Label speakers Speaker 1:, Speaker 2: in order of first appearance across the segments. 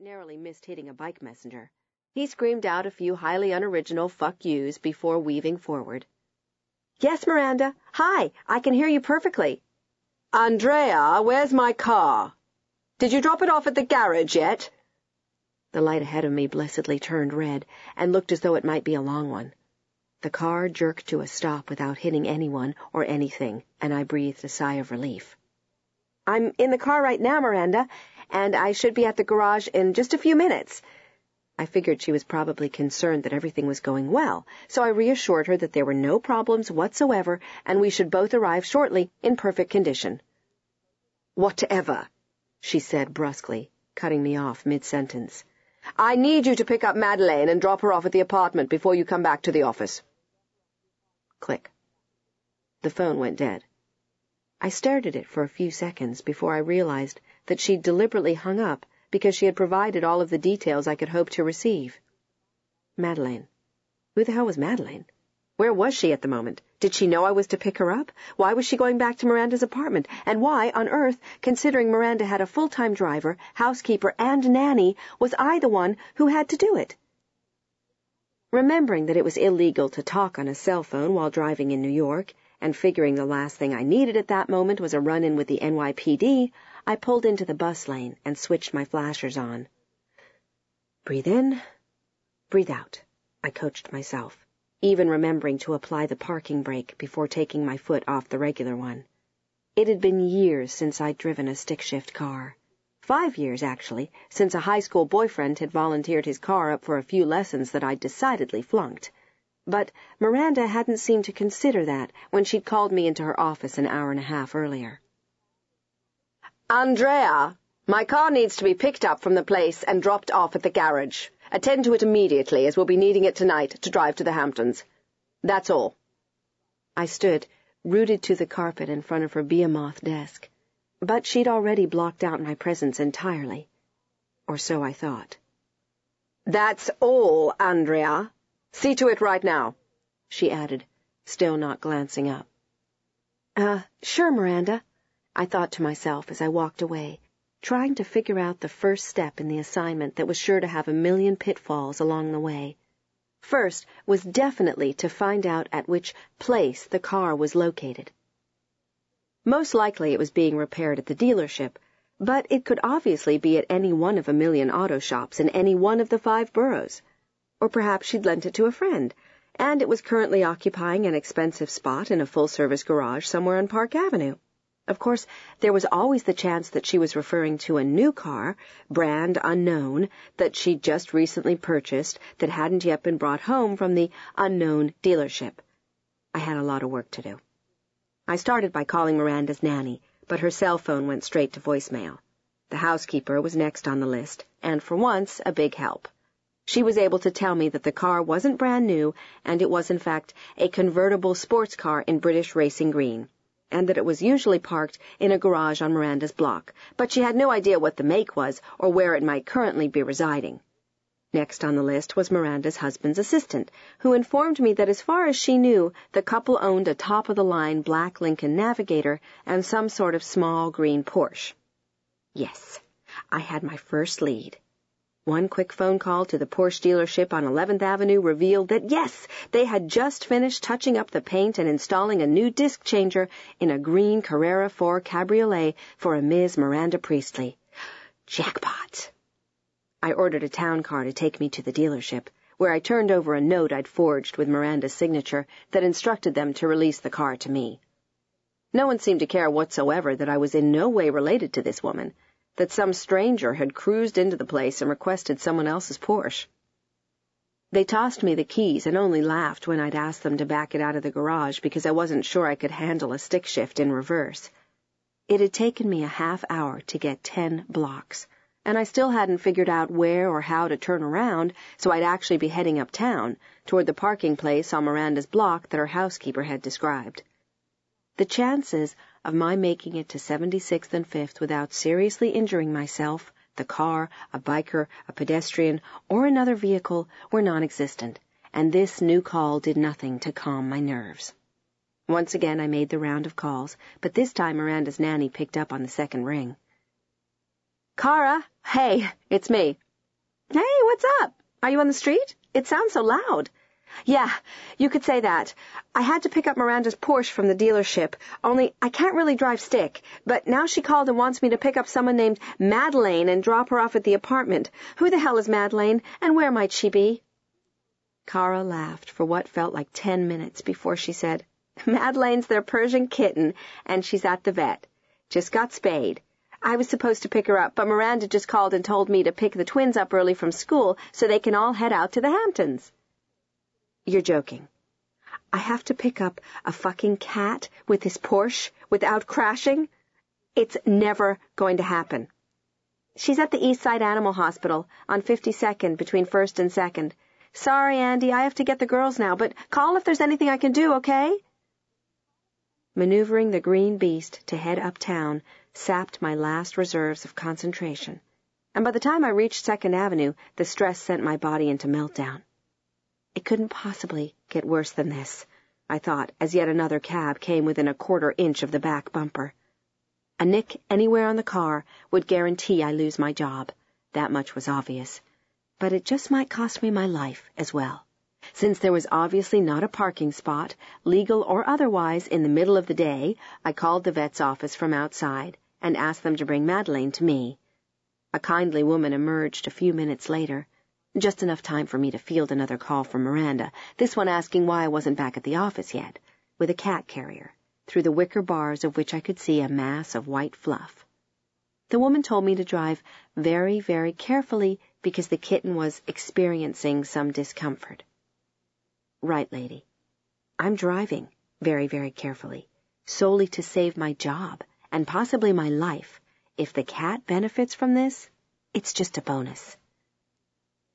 Speaker 1: Narrowly missed hitting a bike messenger. He screamed out a few highly unoriginal fuck yous before weaving forward. Yes, Miranda. Hi, I can hear you perfectly.
Speaker 2: Andrea, where's my car? Did you drop it off at the garage yet?
Speaker 1: The light ahead of me blessedly turned red and looked as though it might be a long one. The car jerked to a stop without hitting anyone or anything, and I breathed a sigh of relief. I'm in the car right now, Miranda, and I should be at the garage in just a few minutes. I figured she was probably concerned that everything was going well, so I reassured her that there were no problems whatsoever and we should both arrive shortly in perfect condition.
Speaker 2: Whatever, she said brusquely, cutting me off mid-sentence. I need you to pick up Madeleine and drop her off at the apartment before you come back to the office.
Speaker 1: Click. The phone went dead. I stared at it for a few seconds before I realized that she'd deliberately hung up because she had provided all of the details I could hope to receive. Madeleine. Who the hell was Madeleine? Where was she at the moment? Did she know I was to pick her up? Why was she going back to Miranda's apartment? And why, on earth, considering Miranda had a full-time driver, housekeeper, and nanny, was I the one who had to do it? Remembering that it was illegal to talk on a cell phone while driving in New York, and figuring the last thing I needed at that moment was a run-in with the NYPD, I pulled into the bus lane and switched my flashers on. Breathe in, breathe out, I coached myself, even remembering to apply the parking brake before taking my foot off the regular one. It had been years since I'd driven a stick-shift car. Five years, actually, since a high school boyfriend had volunteered his car up for a few lessons that I'd decidedly flunked. But Miranda hadn't seemed to consider that when she'd called me into her office an hour and a half earlier.
Speaker 2: Andrea, my car needs to be picked up from the place and dropped off at the garage. Attend to it immediately, as we'll be needing it tonight to drive to the Hamptons. That's all.
Speaker 1: I stood, rooted to the carpet in front of her behemoth desk. But she'd already blocked out my presence entirely. Or so I thought.
Speaker 2: That's all, Andrea. See to it right now, she added, still not glancing up.
Speaker 1: Uh, sure, Miranda, I thought to myself as I walked away, trying to figure out the first step in the assignment that was sure to have a million pitfalls along the way. First was definitely to find out at which place the car was located. Most likely it was being repaired at the dealership, but it could obviously be at any one of a million auto shops in any one of the five boroughs. Or perhaps she'd lent it to a friend, and it was currently occupying an expensive spot in a full-service garage somewhere on Park Avenue. Of course, there was always the chance that she was referring to a new car, brand unknown, that she'd just recently purchased that hadn't yet been brought home from the unknown dealership. I had a lot of work to do. I started by calling Miranda's nanny, but her cell phone went straight to voicemail. The housekeeper was next on the list, and for once, a big help. She was able to tell me that the car wasn't brand new, and it was in fact a convertible sports car in British racing green, and that it was usually parked in a garage on Miranda's block, but she had no idea what the make was or where it might currently be residing. Next on the list was Miranda's husband's assistant, who informed me that as far as she knew, the couple owned a top-of-the-line black Lincoln Navigator and some sort of small green Porsche. Yes, I had my first lead. One quick phone call to the Porsche dealership on 11th Avenue revealed that, yes, they had just finished touching up the paint and installing a new disc changer in a green Carrera 4 Cabriolet for a Ms. Miranda Priestly. Jackpot! I ordered a town car to take me to the dealership, where I turned over a note I'd forged with Miranda's signature that instructed them to release the car to me. No one seemed to care whatsoever that I was in no way related to this woman, that some stranger had cruised into the place and requested someone else's Porsche. They tossed me the keys and only laughed when I'd asked them to back it out of the garage because I wasn't sure I could handle a stick shift in reverse. It had taken me a half hour to get ten blocks, and I still hadn't figured out where or how to turn around, so I'd actually be heading uptown, toward the parking place on Miranda's block that her housekeeper had described. The chances of my making it to 76th and 5th without seriously injuring myself, the car, a biker, a pedestrian, or another vehicle were non-existent, and this new call did nothing to calm my nerves. Once again I made the round of calls, but this time Miranda's nanny picked up on the second ring.
Speaker 2: Cara, hey, it's me.
Speaker 1: Hey, what's up? Are you on the street? It sounds so loud. Yeah, you could say that. I had to pick up Miranda's Porsche from the dealership, only I can't really drive stick, but now she called and wants me to pick up someone named Madeleine and drop her off at the apartment. Who the hell is Madeleine, and where might she be? Cara laughed for what felt like ten minutes before she said, Madeleine's their Persian kitten, and she's at the vet. Just got spayed. I was supposed to pick her up, but Miranda just called and told me to pick the twins up early from school so they can all head out to the Hamptons. You're joking. I have to pick up a fucking cat with this Porsche without crashing? It's never going to happen. She's at the East Side Animal Hospital on 52nd between 1st and 2nd. Sorry, Andy, I have to get the girls now, but call if there's anything I can do, okay? Maneuvering the green beast to head uptown sapped my last reserves of concentration, and by the time I reached Second Avenue, the stress sent my body into meltdown. It couldn't possibly get worse than this, I thought, as yet another cab came within a quarter inch of the back bumper. A nick anywhere on the car would guarantee I lose my job. That much was obvious. But it just might cost me my life as well. Since there was obviously not a parking spot, legal or otherwise, in the middle of the day, I called the vet's office from outside and asked them to bring Madeleine to me. A kindly woman emerged a few minutes later. Just enough time for me to field another call from Miranda, this one asking why I wasn't back at the office yet, with a cat carrier, through the wicker bars of which I could see a mass of white fluff. The woman told me to drive very, very carefully because the kitten was experiencing some discomfort. Right, lady. I'm driving very, very carefully, solely to save my job and possibly my life. If the cat benefits from this, it's just a bonus.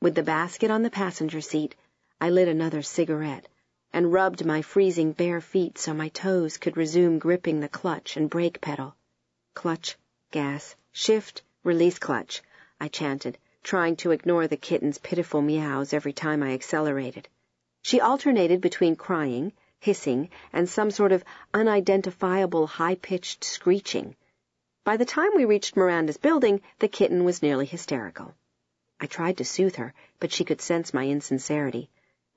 Speaker 1: With the basket on the passenger seat, I lit another cigarette and rubbed my freezing bare feet so my toes could resume gripping the clutch and brake pedal. Clutch, gas, shift, release clutch, I chanted, trying to ignore the kitten's pitiful meows every time I accelerated. She alternated between crying, hissing, and some sort of unidentifiable high-pitched screeching. By the time we reached Miranda's building, the kitten was nearly hysterical. I tried to soothe her, but she could sense my insincerity.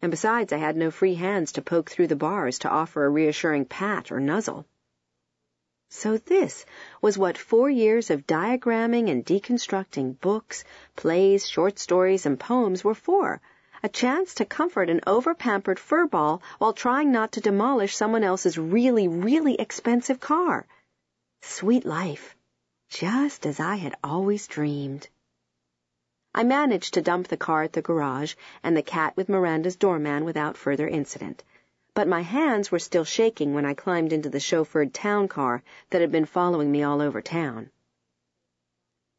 Speaker 1: And besides, I had no free hands to poke through the bars to offer a reassuring pat or nuzzle. So this was what four years of diagramming and deconstructing books, plays, short stories, and poems were for. A chance to comfort an over-pampered furball while trying not to demolish someone else's really, really expensive car. Sweet life. Just as I had always dreamed. I managed to dump the car at the garage and the cat with Miranda's doorman without further incident. But my hands were still shaking when I climbed into the chauffeured town car that had been following me all over town.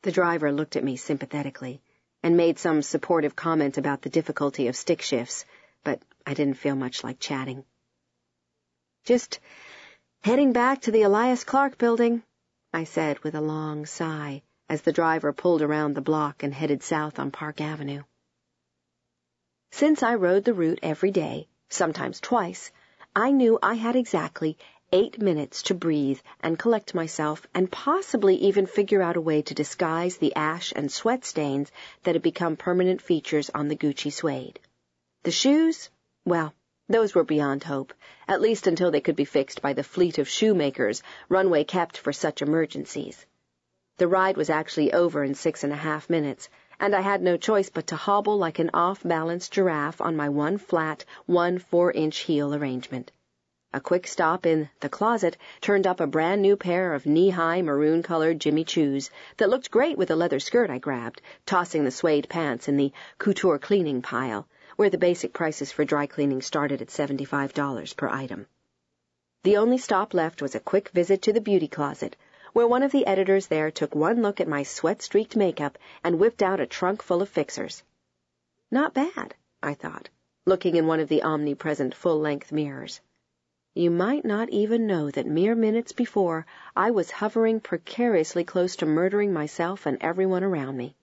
Speaker 1: The driver looked at me sympathetically and made some supportive comment about the difficulty of stick shifts, but I didn't feel much like chatting. Just heading back to the Elias Clark building, I said with a long sigh as the driver pulled around the block and headed south on Park Avenue. Since I rode the route every day, sometimes twice, I knew I had exactly eight minutes to breathe and collect myself and possibly even figure out a way to disguise the ash and sweat stains that had become permanent features on the Gucci suede. The shoes? Well, those were beyond hope, at least until they could be fixed by the fleet of shoemakers Runway kept for such emergencies. The ride was actually over in six and a half minutes, and I had no choice but to hobble like an off balance giraffe on my one flat, one four-inch heel arrangement. A quick stop in the closet turned up a brand new pair of knee-high maroon-colored Jimmy Choos that looked great with the leather skirt I grabbed, tossing the suede pants in the couture cleaning pile, where the basic prices for dry cleaning started at $75 per item. The only stop left was a quick visit to the beauty closet, where one of the editors there took one look at my sweat-streaked makeup and whipped out a trunk full of fixers. Not bad, I thought, looking in one of the omnipresent full-length mirrors. You might not even know that mere minutes before I was hovering precariously close to murdering myself and everyone around me.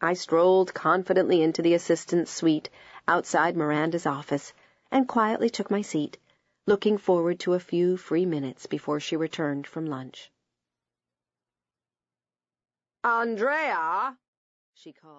Speaker 1: I strolled confidently into the assistant's suite outside Miranda's office and quietly took my seat, looking forward to a few free minutes before she returned from lunch.
Speaker 2: Andrea, she called.